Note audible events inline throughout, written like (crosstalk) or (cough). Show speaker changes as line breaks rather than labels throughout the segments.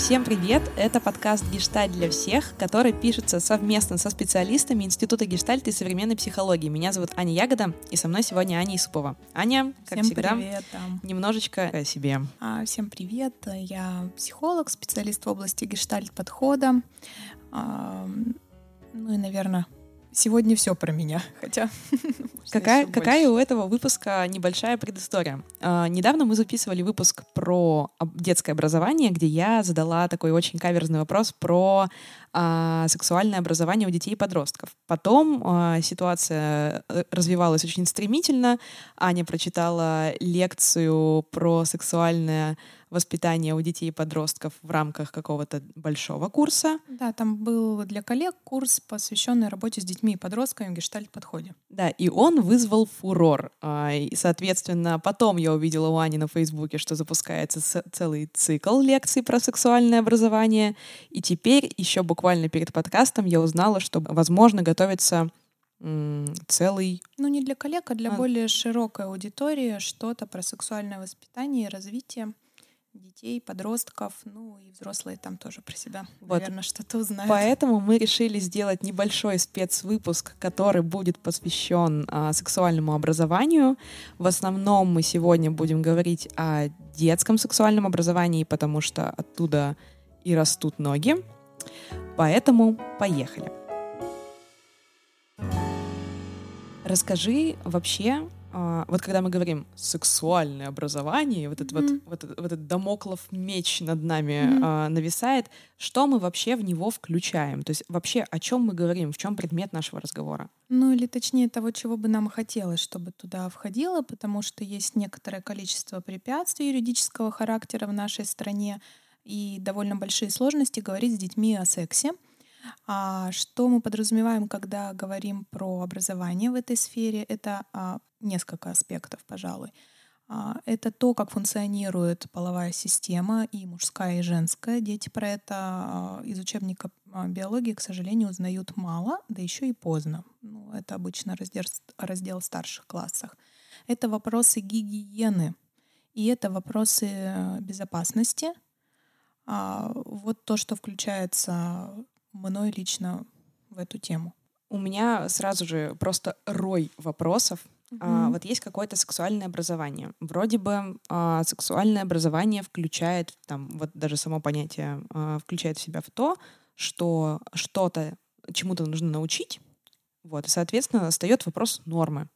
Всем привет! Это подкаст «Гештальт для всех», который пишется совместно со специалистами Института гештальта и современной психологии. Меня зовут Аня Ягода, и со мной сегодня Аня Исупова. Аня, как
всем
всегда,
привет,
немножечко о себе.
А, всем привет! Я психолог, специалист в области гештальт-подхода. А, ну и, наверное, сегодня все про меня, хотя... (laughs) (laughs)
Какая, какая у этого выпуска небольшая предыстория? А, недавно мы записывали выпуск про детское образование, где я задала такой очень каверзный вопрос про а, сексуальное образование у детей и подростков. Потом а, ситуация э, развивалась очень стремительно. Аня прочитала лекцию про сексуальное воспитание у детей и подростков в рамках какого-то большого курса.
Да, там был для коллег курс, посвященный работе с детьми и подростками в гештальт-подходе.
Да, и он вызвал фурор. А, и, соответственно, потом я увидела у Ани на Фейсбуке, что запускается целый цикл лекций про сексуальное образование. И теперь, еще буквально перед подкастом, я узнала, что, возможно, готовится целый...
Ну, не для коллег, а для а... более широкой аудитории что-то про сексуальное воспитание и развитие детей, подростков, ну и взрослые там тоже про себя, вот. наверное, что-то узнают.
Поэтому мы решили сделать небольшой спецвыпуск, который будет посвящен а, сексуальному образованию. В основном мы сегодня будем говорить о детском сексуальном образовании, потому что оттуда и растут ноги. Поэтому поехали. Расскажи вообще, а, вот когда мы говорим сексуальное образование, вот этот mm-hmm. вот, вот, вот этот домоклов меч над нами mm-hmm. а, нависает, что мы вообще в него включаем? То есть вообще о чем мы говорим, в чем предмет нашего разговора?
Ну или точнее того, чего бы нам хотелось, чтобы туда входило, потому что есть некоторое количество препятствий юридического характера в нашей стране и довольно большие сложности говорить с детьми о сексе. А что мы подразумеваем, когда говорим про образование в этой сфере? Это а, несколько аспектов, пожалуй. А, это то, как функционирует половая система, и мужская, и женская. Дети про это а, из учебника а, биологии, к сожалению, узнают мало, да еще и поздно. Ну, это обычно раздел, раздел старших классах. Это вопросы гигиены, и это вопросы э, безопасности. Вот то, что включается мной лично в эту тему.
У меня сразу же просто рой вопросов. Mm-hmm. А, вот есть какое-то сексуальное образование. Вроде бы а, сексуальное образование включает, там, вот даже само понятие а, включает в себя в то, что что-то, чему-то нужно научить. Вот, и, соответственно, встает вопрос нормы.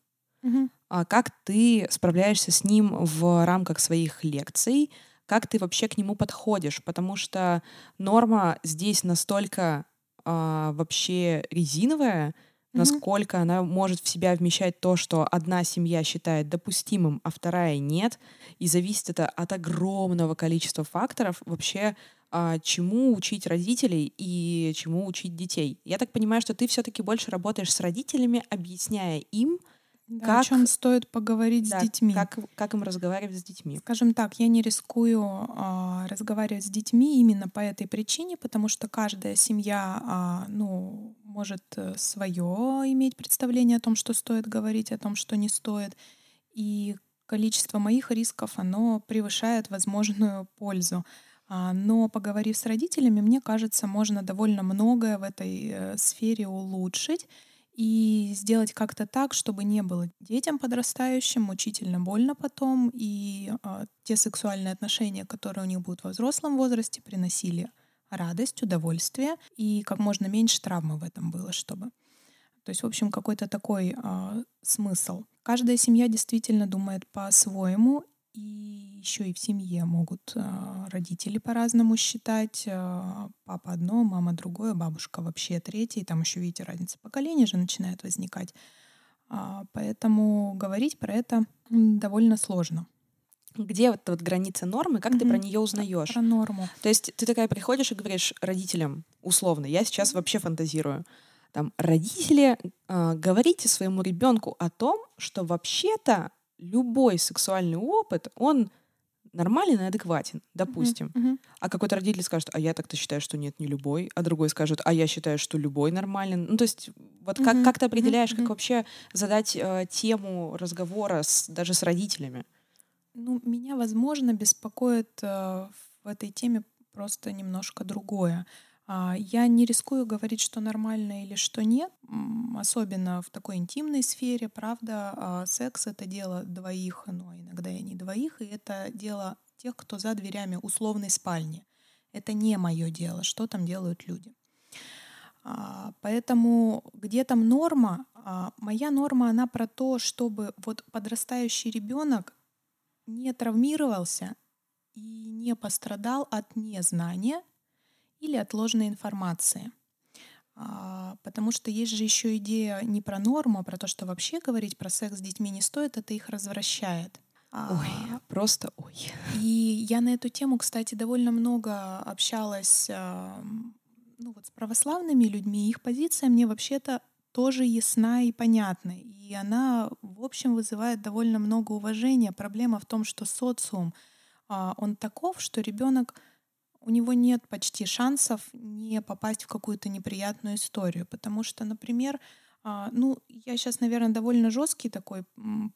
Mm-hmm. А как ты справляешься с ним в рамках своих лекций? Как ты вообще к нему подходишь? Потому что норма здесь настолько а, вообще резиновая, насколько она может в себя вмещать то, что одна семья считает допустимым, а вторая нет, и зависит это от огромного количества факторов вообще, а, чему учить родителей и чему учить детей. Я так понимаю, что ты все-таки больше работаешь с родителями, объясняя им,
да, как, о чем стоит поговорить да, с детьми.
Как, как им разговаривать с детьми?
Скажем так, я не рискую а, разговаривать с детьми именно по этой причине, потому что каждая семья а, ну, может э, свое иметь представление о том, что стоит говорить, о том, что не стоит. И количество моих рисков, оно превышает возможную пользу. А, но поговорив с родителями, мне кажется, можно довольно многое в этой э, сфере улучшить и сделать как-то так, чтобы не было детям подрастающим мучительно больно потом, и э, те сексуальные отношения, которые у них будут во взрослом возрасте, приносили радость, удовольствие, и как можно меньше травмы в этом было, чтобы. То есть, в общем, какой-то такой э, смысл. Каждая семья действительно думает по-своему, и еще и в семье могут э, родители по-разному считать. Э, папа одно, мама другое, бабушка вообще третье. И там еще, видите, разница поколений же начинает возникать. А, поэтому говорить про это довольно сложно.
Где вот, вот граница нормы, как mm-hmm. ты про нее узнаешь?
Про норму.
То есть ты такая приходишь и говоришь родителям, условно, я сейчас вообще фантазирую, там, родители, э, говорите своему ребенку о том, что вообще-то любой сексуальный опыт, он нормален и адекватен, допустим. Uh-huh, uh-huh. А какой-то родитель скажет, а я так-то считаю, что нет, не любой, а другой скажет, а я считаю, что любой нормален. Ну, то есть вот uh-huh, как, как ты определяешь, uh-huh, как вообще задать э, тему разговора с, даже с родителями?
Ну, меня, возможно, беспокоит э, в этой теме просто немножко другое. А, я не рискую говорить, что нормально или что нет, особенно в такой интимной сфере, правда, а, секс — это дело двоих, но иногда и не двоих, и это дело тех, кто за дверями условной спальни. Это не мое дело, что там делают люди. А, поэтому где там норма? Моя норма, она про то, чтобы вот подрастающий ребенок не травмировался и не пострадал от незнания — или отложенной информации. А, потому что есть же еще идея не про норму, а про то, что вообще говорить про секс с детьми не стоит, это их развращает.
А, ой, просто ой.
И я на эту тему, кстати, довольно много общалась ну, вот с православными людьми. Их позиция мне вообще-то тоже ясна и понятна. И она, в общем, вызывает довольно много уважения. Проблема в том, что социум, а, он таков, что ребенок у него нет почти шансов не попасть в какую-то неприятную историю. Потому что, например, а, ну, я сейчас, наверное, довольно жесткий такой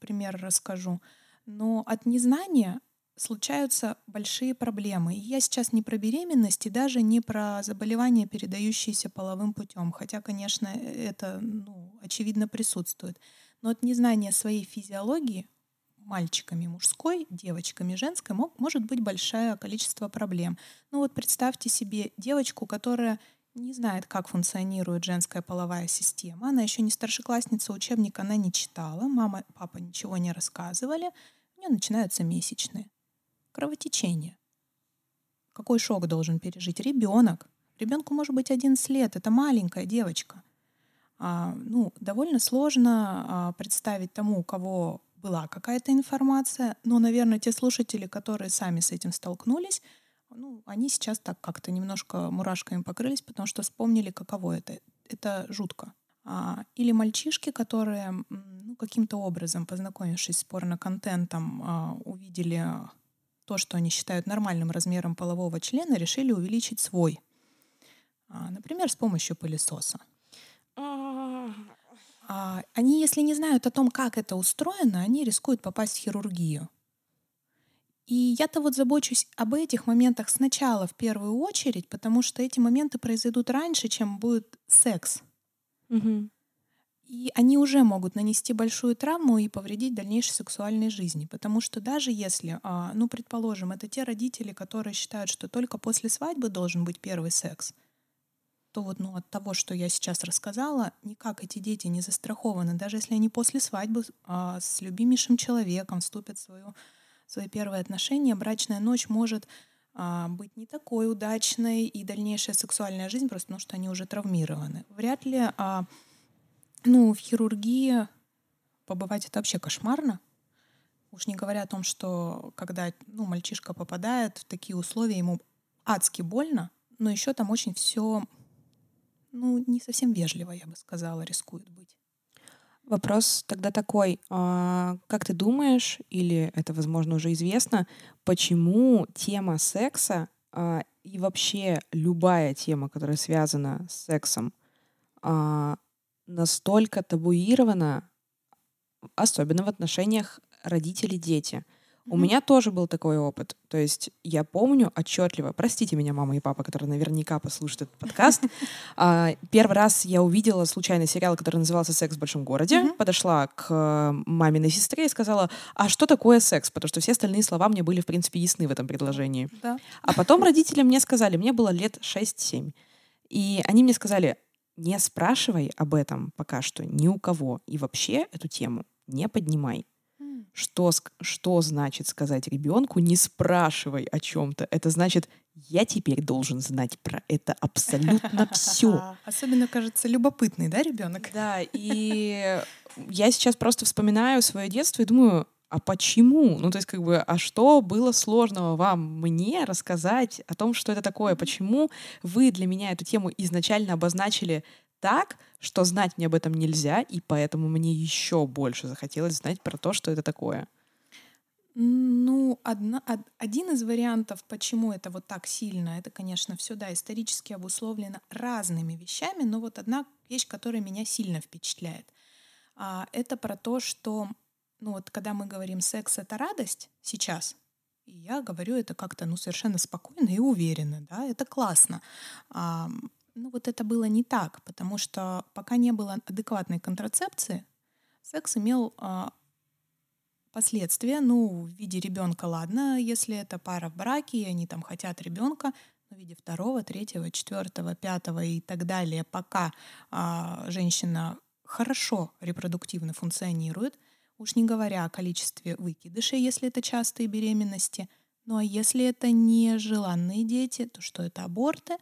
пример расскажу, но от незнания случаются большие проблемы. Я сейчас не про беременность и даже не про заболевания, передающиеся половым путем, хотя, конечно, это ну, очевидно присутствует. Но от незнания своей физиологии мальчиками мужской, девочками женской мог, может быть большое количество проблем. Ну вот представьте себе девочку, которая не знает, как функционирует женская половая система. Она еще не старшеклассница, учебник она не читала, мама, папа ничего не рассказывали. У нее начинаются месячные. Кровотечение. Какой шок должен пережить ребенок? Ребенку может быть 11 лет, это маленькая девочка. А, ну, довольно сложно а, представить тому, у кого была какая-то информация, но, наверное, те слушатели, которые сами с этим столкнулись, ну, они сейчас так как-то немножко мурашками покрылись, потому что вспомнили, каково это. Это жутко. А, или мальчишки, которые ну, каким-то образом, познакомившись с порно-контентом, а, увидели то, что они считают нормальным размером полового члена, решили увеличить свой. А, например, с помощью пылесоса. А, они, если не знают о том, как это устроено, они рискуют попасть в хирургию. И я-то вот забочусь об этих моментах сначала в первую очередь, потому что эти моменты произойдут раньше, чем будет секс. Угу. И они уже могут нанести большую травму и повредить дальнейшей сексуальной жизни. Потому что даже если, а, ну, предположим, это те родители, которые считают, что только после свадьбы должен быть первый секс, то вот ну, от того, что я сейчас рассказала, никак эти дети не застрахованы. Даже если они после свадьбы а, с любимейшим человеком вступят в свою, свои первые отношения, брачная ночь может а, быть не такой удачной, и дальнейшая сексуальная жизнь просто потому, что они уже травмированы. Вряд ли а, ну, в хирургии побывать это вообще кошмарно. Уж не говоря о том, что когда ну, мальчишка попадает в такие условия, ему адски больно, но еще там очень все ну, не совсем вежливо, я бы сказала, рискует быть.
Вопрос тогда такой, а, как ты думаешь, или это, возможно, уже известно, почему тема секса а, и вообще любая тема, которая связана с сексом, а, настолько табуирована, особенно в отношениях родители-дети? У меня тоже был такой опыт. То есть я помню отчетливо, простите меня, мама и папа, которые наверняка послушают этот подкаст. (laughs) А, первый раз я увидела случайно сериал, который назывался «Секс в большом городе». Подошла к маминой сестре и сказала, а что такое секс? Потому что все остальные слова мне были, в принципе, ясны в этом предложении. А потом родители мне сказали, мне было лет 6-7. И они мне сказали, не спрашивай об этом пока что ни у кого. И вообще эту тему не поднимай. Что, что значит сказать ребенку, не спрашивай о чем-то? Это значит, я теперь должен знать про это абсолютно все. (laughs)
Особенно, кажется, любопытный, да, ребенок?
Да, и я сейчас просто вспоминаю свое детство и думаю, а почему? Ну, то есть, как бы, а что было сложного вам мне рассказать о том, что это такое? Почему вы для меня эту тему изначально обозначили так, что знать мне об этом нельзя, и поэтому мне еще больше захотелось знать про то, что это такое.
Ну, одна, од, один из вариантов, почему это вот так сильно, это, конечно, все, да, исторически обусловлено разными вещами, но вот одна вещь, которая меня сильно впечатляет, а, это про то, что, ну вот, когда мы говорим секс — это радость сейчас, И я говорю это как-то ну, совершенно спокойно и уверенно, да, это классно. А, ну вот это было не так, потому что пока не было адекватной контрацепции, секс имел а, последствия, ну, в виде ребенка, ладно, если это пара в браке, и они там хотят ребенка, но в виде второго, третьего, четвертого, пятого и так далее, пока а, женщина хорошо репродуктивно функционирует, уж не говоря о количестве выкидышей, если это частые беременности. Ну а если это нежеланные дети, то что это аборты?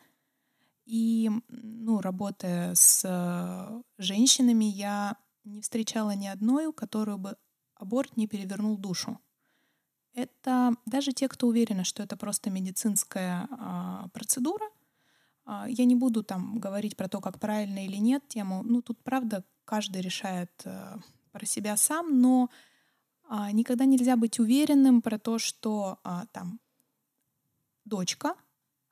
И, ну, работая с э, женщинами, я не встречала ни одной, у которой бы аборт не перевернул душу. Это даже те, кто уверены, что это просто медицинская а, процедура. А, я не буду там говорить про то, как правильно или нет тему. Ну, тут, правда, каждый решает а, про себя сам, но а, никогда нельзя быть уверенным про то, что а, там дочка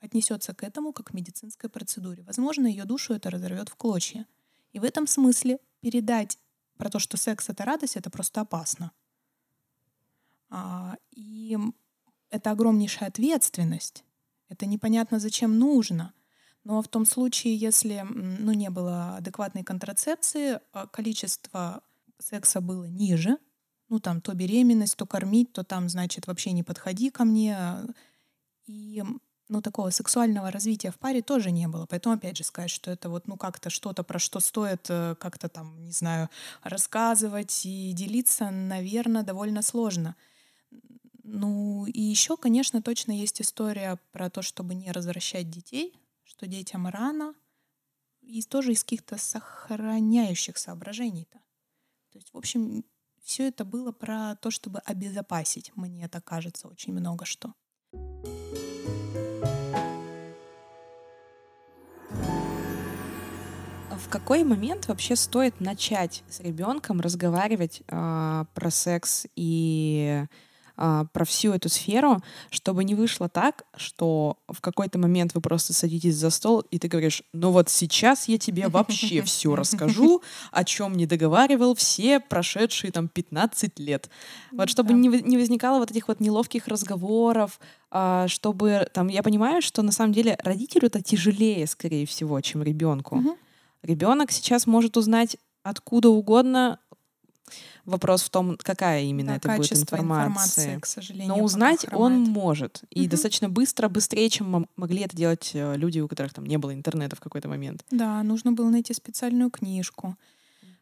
отнесется к этому как к медицинской процедуре. Возможно, ее душу это разорвет в клочья. И в этом смысле передать про то, что секс это радость, это просто опасно. А, и это огромнейшая ответственность. Это непонятно, зачем нужно. Но в том случае, если ну, не было адекватной контрацепции, а, количество секса было ниже, ну там то беременность, то кормить, то там, значит, вообще не подходи ко мне. И ну, такого сексуального развития в паре тоже не было. Поэтому, опять же, сказать, что это вот, ну, как-то что-то, про что стоит э, как-то там, не знаю, рассказывать и делиться, наверное, довольно сложно. Ну, и еще, конечно, точно есть история про то, чтобы не развращать детей, что детям рано, и тоже из каких-то сохраняющих соображений-то. То есть, в общем, все это было про то, чтобы обезопасить, мне это кажется, очень много что.
Какой момент вообще стоит начать с ребенком разговаривать э, про секс и а, про всю эту сферу, чтобы не вышло так, что в какой-то момент вы просто садитесь за стол, и ты говоришь, ну вот сейчас я тебе вообще все (laughs) расскажу, о чем не договаривал все прошедшие там 15 лет. Вот чтобы да. не, не возникало вот этих вот неловких разговоров, а, чтобы там, я понимаю, что на самом деле родителю это тяжелее, скорее всего, чем ребенку. Угу. Ребенок сейчас может узнать откуда угодно Вопрос в том, какая именно да, это будет информация. информации,
к сожалению.
Но узнать он может. И угу. достаточно быстро, быстрее, чем могли это делать э, люди, у которых там не было интернета в какой-то момент.
Да, нужно было найти специальную книжку.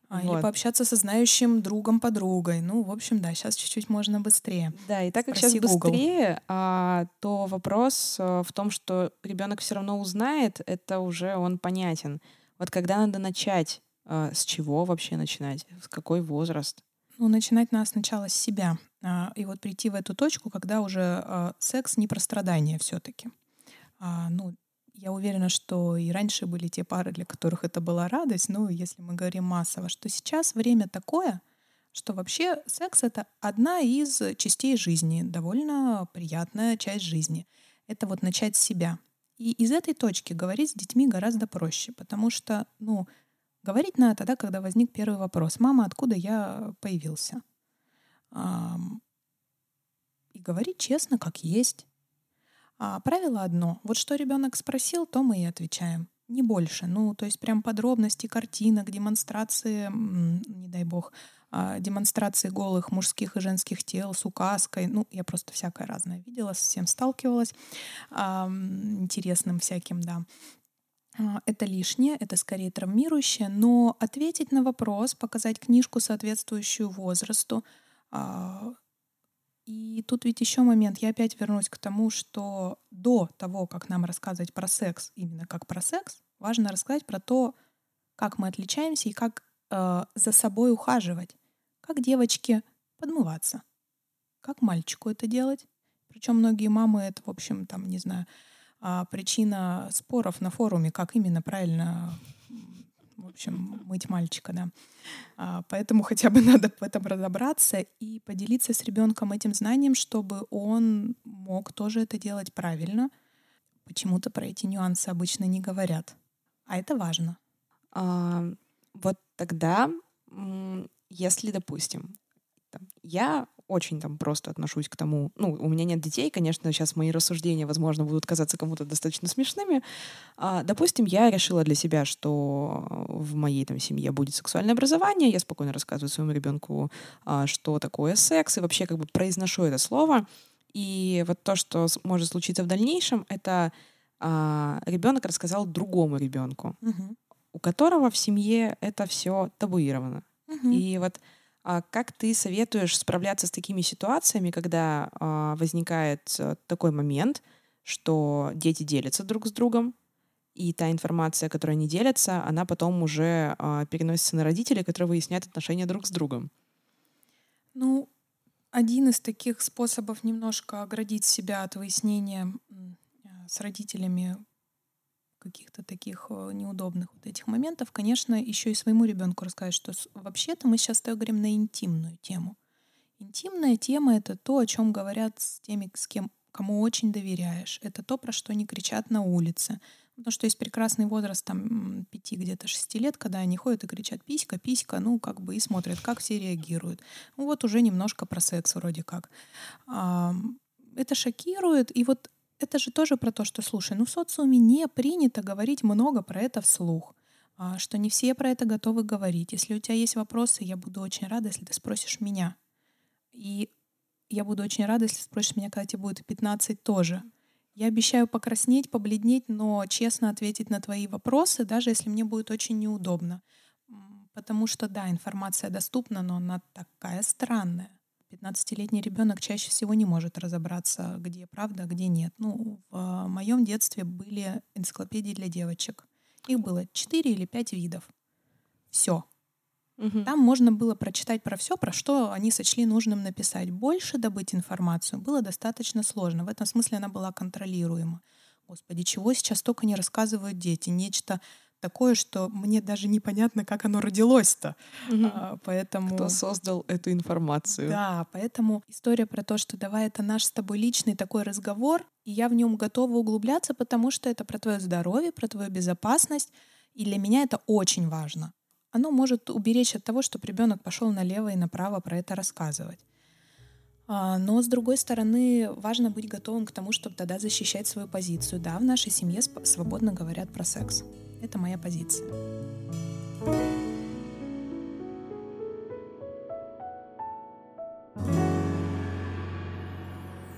А, вот. Или пообщаться со знающим другом, подругой. Ну, в общем, да, сейчас чуть-чуть можно быстрее.
Да, и так как Спроси сейчас быстрее, а, то вопрос а, в том, что ребенок все равно узнает, это уже он понятен. Вот когда надо начать, а, с чего вообще начинать, с какой возраст?
Ну, начинать надо сначала с себя. А, и вот прийти в эту точку, когда уже а, секс не про страдания все-таки. Ну, я уверена, что и раньше были те пары, для которых это была радость, ну, если мы говорим массово, что сейчас время такое, что вообще секс — это одна из частей жизни, довольно приятная часть жизни. Это вот начать с себя. И из этой точки говорить с детьми гораздо проще, потому что, ну, Говорить надо тогда, когда возник первый вопрос. «Мама, откуда я появился?» И говорить честно, как есть. А правило одно. Вот что ребенок спросил, то мы и отвечаем. Не больше. Ну, то есть прям подробности картинок, демонстрации, не дай бог, демонстрации голых мужских и женских тел с указкой. Ну, я просто всякое разное видела, с всем сталкивалась. Интересным всяким, да. А, это лишнее, это скорее травмирующее, но ответить на вопрос, показать книжку, соответствующую возрасту. А, и тут ведь еще момент, я опять вернусь к тому, что до того, как нам рассказывать про секс, именно как про секс, важно рассказать про то, как мы отличаемся и как за собой ухаживать, как девочке подмываться, как мальчику это делать. Причем многие мамы это, в общем, там, не знаю, а, причина споров на форуме, как именно правильно в общем, мыть мальчика, да. А, поэтому хотя бы (laughs) надо в этом разобраться и поделиться с ребенком этим знанием, чтобы он мог тоже это делать правильно. Почему-то про эти нюансы обычно не говорят. А это важно.
А, вот тогда, если, допустим, я очень там просто отношусь к тому. Ну, у меня нет детей, конечно, сейчас мои рассуждения, возможно, будут казаться кому-то достаточно смешными. А, допустим, я решила для себя, что в моей там семье будет сексуальное образование, я спокойно рассказываю своему ребенку, а, что такое секс, и вообще как бы произношу это слово. И вот то, что может случиться в дальнейшем, это а, ребенок рассказал другому ребенку, угу. у которого в семье это все табуировано. Угу. И вот а как ты советуешь справляться с такими ситуациями, когда а, возникает а, такой момент, что дети делятся друг с другом, и та информация, которой они делятся, она потом уже а, переносится на родителей, которые выясняют отношения друг с другом?
Ну, один из таких способов немножко оградить себя от выяснения с родителями каких-то таких э, неудобных вот этих моментов, конечно, еще и своему ребенку рассказать, что вообще-то мы сейчас говорим на интимную тему. Интимная тема — это то, о чем говорят с теми, с кем кому очень доверяешь. Это то, про что они кричат на улице. Потому что есть прекрасный возраст, там, пяти, где-то шести лет, когда они ходят и кричат «писька, писька», ну, как бы, и смотрят, как все реагируют. Ну, вот уже немножко про секс вроде как. Это шокирует, и вот это же тоже про то, что, слушай, ну в социуме не принято говорить много про это вслух, а, что не все про это готовы говорить. Если у тебя есть вопросы, я буду очень рада, если ты спросишь меня. И я буду очень рада, если спросишь меня, когда тебе будет 15 тоже. Я обещаю покраснеть, побледнеть, но честно ответить на твои вопросы, даже если мне будет очень неудобно. Потому что, да, информация доступна, но она такая странная. 15-летний ребенок чаще всего не может разобраться, где правда, где нет. Ну, в а, моем детстве были энциклопедии для девочек. Их было 4 или 5 видов. Все. Угу. Там можно было прочитать про все, про что они сочли нужным написать. Больше добыть информацию было достаточно сложно. В этом смысле она была контролируема. Господи, чего сейчас только не рассказывают дети? Нечто такое, что мне даже непонятно, как оно родилось-то. Угу. А, поэтому...
Кто создал эту информацию?
Да, поэтому история про то, что давай это наш с тобой личный такой разговор, и я в нем готова углубляться, потому что это про твое здоровье, про твою безопасность, и для меня это очень важно. Оно может уберечь от того, чтобы ребенок пошел налево и направо про это рассказывать. А, но, с другой стороны, важно быть готовым к тому, чтобы тогда защищать свою позицию. Да, в нашей семье свободно говорят про секс. Это моя позиция.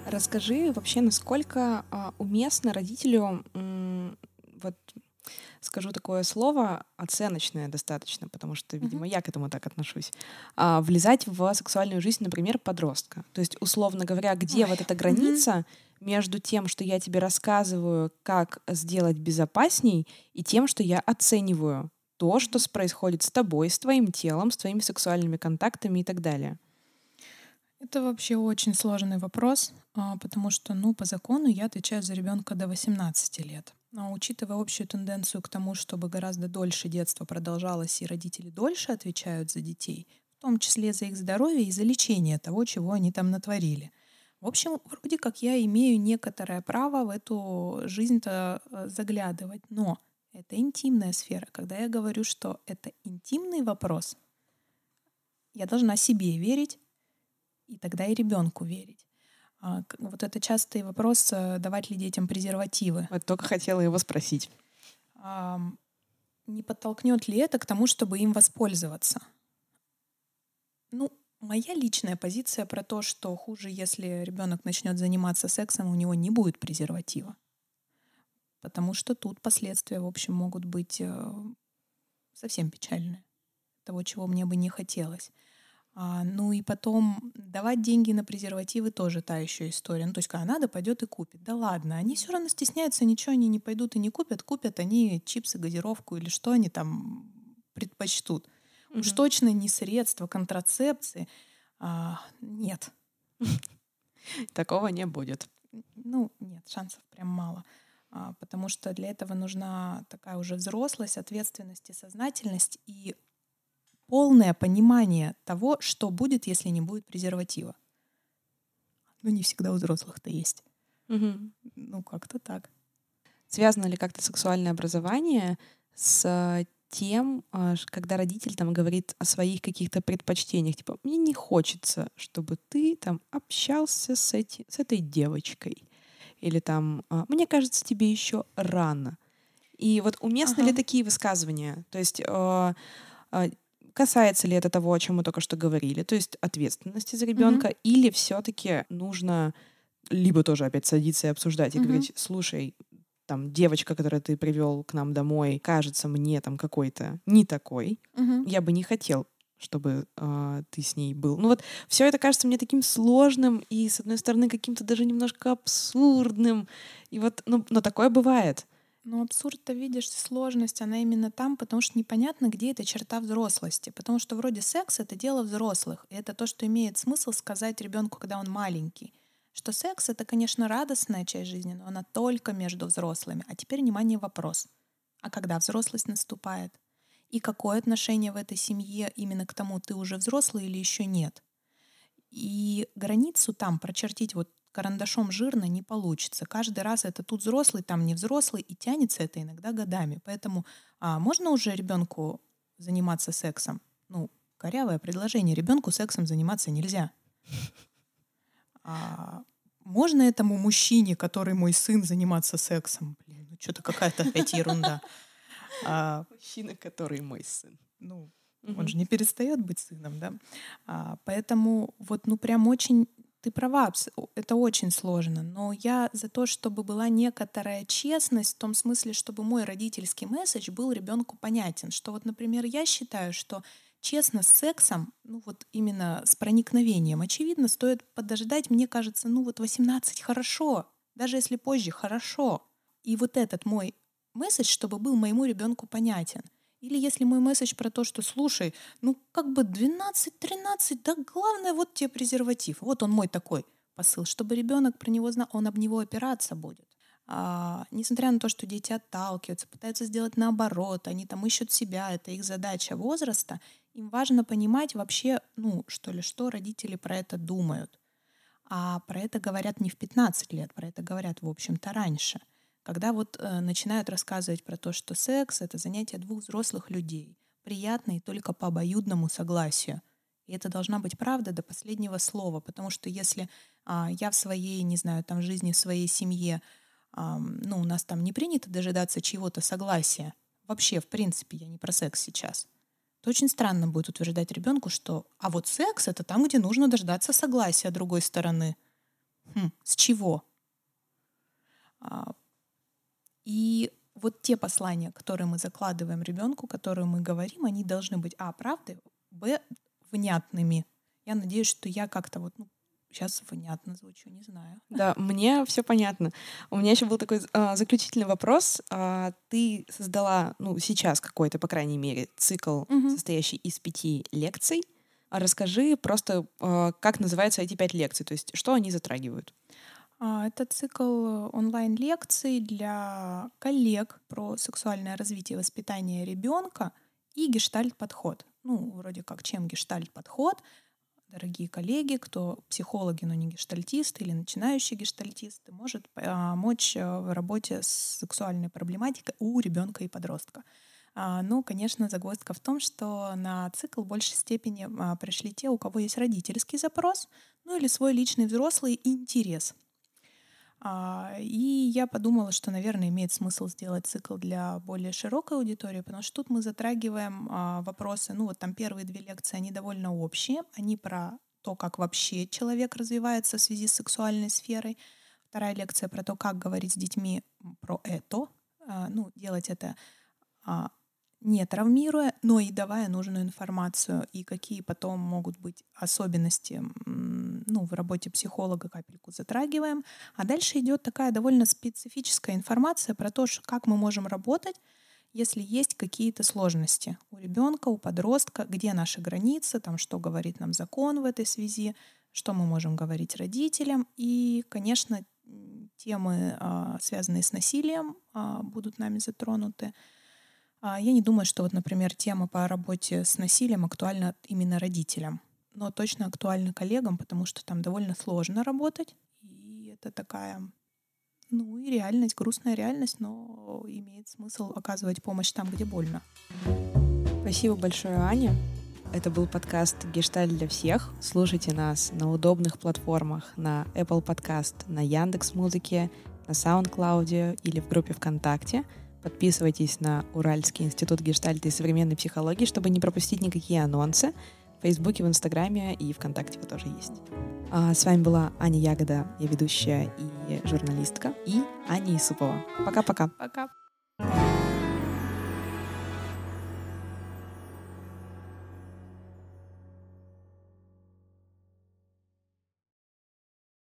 Расскажи вообще, насколько а, уместно родителю, вот скажу такое слово, оценочное достаточно, потому что, видимо, mm-hmm. я к этому так отношусь, а, влезать в сексуальную жизнь, например, подростка. То есть, условно говоря, где Ой. вот эта граница, mm-hmm между тем, что я тебе рассказываю, как сделать безопасней, и тем, что я оцениваю то, что происходит с тобой, с твоим телом, с твоими сексуальными контактами и так далее?
Это вообще очень сложный вопрос, а, потому что, ну, по закону я отвечаю за ребенка до 18 лет. Но учитывая общую тенденцию к тому, чтобы гораздо дольше детство продолжалось и родители дольше отвечают за детей, в том числе за их здоровье и за лечение того, чего они там натворили — в общем, вроде как я имею некоторое право в эту жизнь-то э, заглядывать, но это интимная сфера. Когда я говорю, что это интимный вопрос, я должна себе верить, и тогда и ребенку верить. А, вот это частый вопрос, э, давать ли детям презервативы.
Вот только хотела его спросить.
Не подтолкнет ли это к тому, чтобы им воспользоваться? Ну, Моя личная позиция про то, что хуже, если ребенок начнет заниматься сексом, у него не будет презерватива. Потому что тут последствия, в общем, могут быть э, совсем печальные. Того, чего мне бы не хотелось. А, ну и потом давать деньги на презервативы тоже та еще история. Ну, то есть, когда надо, пойдет и купит. Да ладно, они все равно стесняются, ничего они не пойдут и не купят. Купят они чипсы, газировку или что они там предпочтут. Угу. Уж точно не средства контрацепции. А, нет. (laughs)
Такого не будет.
Ну, нет, шансов прям мало. А, потому что для этого нужна такая уже взрослость, ответственность и сознательность и полное понимание того, что будет, если не будет презерватива. Ну, не всегда у взрослых-то есть. Угу. Ну, как-то так.
Связано ли как-то сексуальное образование с тем, а, когда родитель там говорит о своих каких-то предпочтениях, типа, мне не хочется, чтобы ты там общался с, эти, с этой девочкой. Или там, «А, мне кажется, тебе еще рано. И вот уместны ага. ли такие высказывания? То есть э, касается ли это того, о чем мы только что говорили, то есть ответственности за ребенка, mm или все-таки нужно либо тоже опять садиться и обсуждать и mm говорить, слушай, там девочка, которую ты привел к нам домой, кажется мне там какой-то не такой,
mm
я бы не хотел чтобы э, ты с ней был. Ну вот все это кажется мне таким сложным и, с одной стороны, каким-то даже немножко абсурдным. И вот, ну, но такое бывает.
Но абсурд-то, видишь, сложность, она именно там, потому что непонятно, где эта черта взрослости. Потому что вроде секс — это дело взрослых. И это то, что имеет смысл сказать ребенку, когда он маленький. Что секс — это, конечно, радостная часть жизни, но она только между взрослыми. А теперь, внимание, вопрос. А когда взрослость наступает? И какое отношение в этой семье именно к тому, ты уже взрослый или еще нет? И границу там прочертить вот карандашом жирно не получится. Каждый раз это тут взрослый, там не взрослый, и тянется это иногда годами. Поэтому а, можно уже ребенку заниматься сексом? Ну, корявое предложение. Ребенку сексом заниматься нельзя. А, можно этому мужчине, который мой сын, заниматься сексом? Блин, ну что-то какая-то опять ерунда.
А, Мужчина, который мой сын.
Ну, он же не перестает быть сыном, да? А, поэтому вот, ну, прям очень ты права, это очень сложно, но я за то, чтобы была некоторая честность в том смысле, чтобы мой родительский месседж был ребенку понятен. Что вот, например, я считаю, что честно с сексом, ну вот именно с проникновением, очевидно, стоит подождать, мне кажется, ну вот 18 хорошо, даже если позже хорошо. И вот этот мой месседж, чтобы был моему ребенку понятен. Или если мой месседж про то, что слушай, ну как бы 12-13, да главное вот тебе презерватив. Вот он мой такой посыл, чтобы ребенок про него знал, он об него опираться будет. А, несмотря на то, что дети отталкиваются, пытаются сделать наоборот, они там ищут себя, это их задача возраста, им важно понимать вообще, ну, что ли, что родители про это думают. А про это говорят не в 15 лет, про это говорят, в общем-то, раньше — когда вот э, начинают рассказывать про то, что секс — это занятие двух взрослых людей, приятное только по обоюдному согласию. И это должна быть правда до последнего слова, потому что если а, я в своей, не знаю, там жизни, в своей семье, а, ну, у нас там не принято дожидаться чьего-то согласия, вообще, в принципе, я не про секс сейчас, то очень странно будет утверждать ребенку, что а вот секс — это там, где нужно дождаться согласия другой стороны. Хм, с чего? А, и вот те послания, которые мы закладываем ребенку, которые мы говорим, они должны быть, а, правды, б, внятными. Я надеюсь, что я как-то вот, ну, сейчас внятно звучу, не знаю.
Да, (laughs) мне все понятно. У меня еще был такой а, заключительный вопрос. А, ты создала, ну, сейчас какой-то, по крайней мере, цикл, угу. состоящий из пяти лекций. А расскажи просто, а, как называются эти пять лекций, то есть что они затрагивают?
Это цикл онлайн-лекций для коллег про сексуальное развитие и воспитание ребенка и гештальт-подход. Ну, вроде как, чем гештальт-подход? Дорогие коллеги, кто психологи, но не гештальтисты или начинающие гештальтисты, может помочь э, в работе с сексуальной проблематикой у ребенка и подростка. А, ну, конечно, загвоздка в том, что на цикл в большей степени а, пришли те, у кого есть родительский запрос, ну или свой личный взрослый интерес и я подумала, что, наверное, имеет смысл сделать цикл для более широкой аудитории, потому что тут мы затрагиваем а, вопросы, ну вот там первые две лекции, они довольно общие, они про то, как вообще человек развивается в связи с сексуальной сферой. Вторая лекция про то, как говорить с детьми про это, а, ну, делать это не травмируя, но и давая нужную информацию, и какие потом могут быть особенности ну, в работе психолога, капельку затрагиваем. А дальше идет такая довольно специфическая информация про то, как мы можем работать, если есть какие-то сложности у ребенка, у подростка, где наши границы, там, что говорит нам закон в этой связи, что мы можем говорить родителям. И, конечно, темы, а, связанные с насилием, а, будут нами затронуты. А, я не думаю, что вот, например, тема по работе с насилием актуальна именно родителям, но точно актуальна коллегам, потому что там довольно сложно работать, и это такая Ну и реальность, грустная реальность, но имеет смысл оказывать помощь там, где больно.
Спасибо большое, Аня. Это был подкаст «Гешталь для всех». Слушайте нас на удобных платформах, на Apple Podcast, на Яндекс Музыке, на SoundCloud или в группе ВКонтакте. Подписывайтесь на Уральский институт гештальта и современной психологии, чтобы не пропустить никакие анонсы. Фейсбуке, в Инстаграме и ВКонтакте вы тоже есть. А с вами была Аня Ягода, я ведущая и журналистка, и Аня Исупова. Пока-пока.
Пока. -пока. Пока.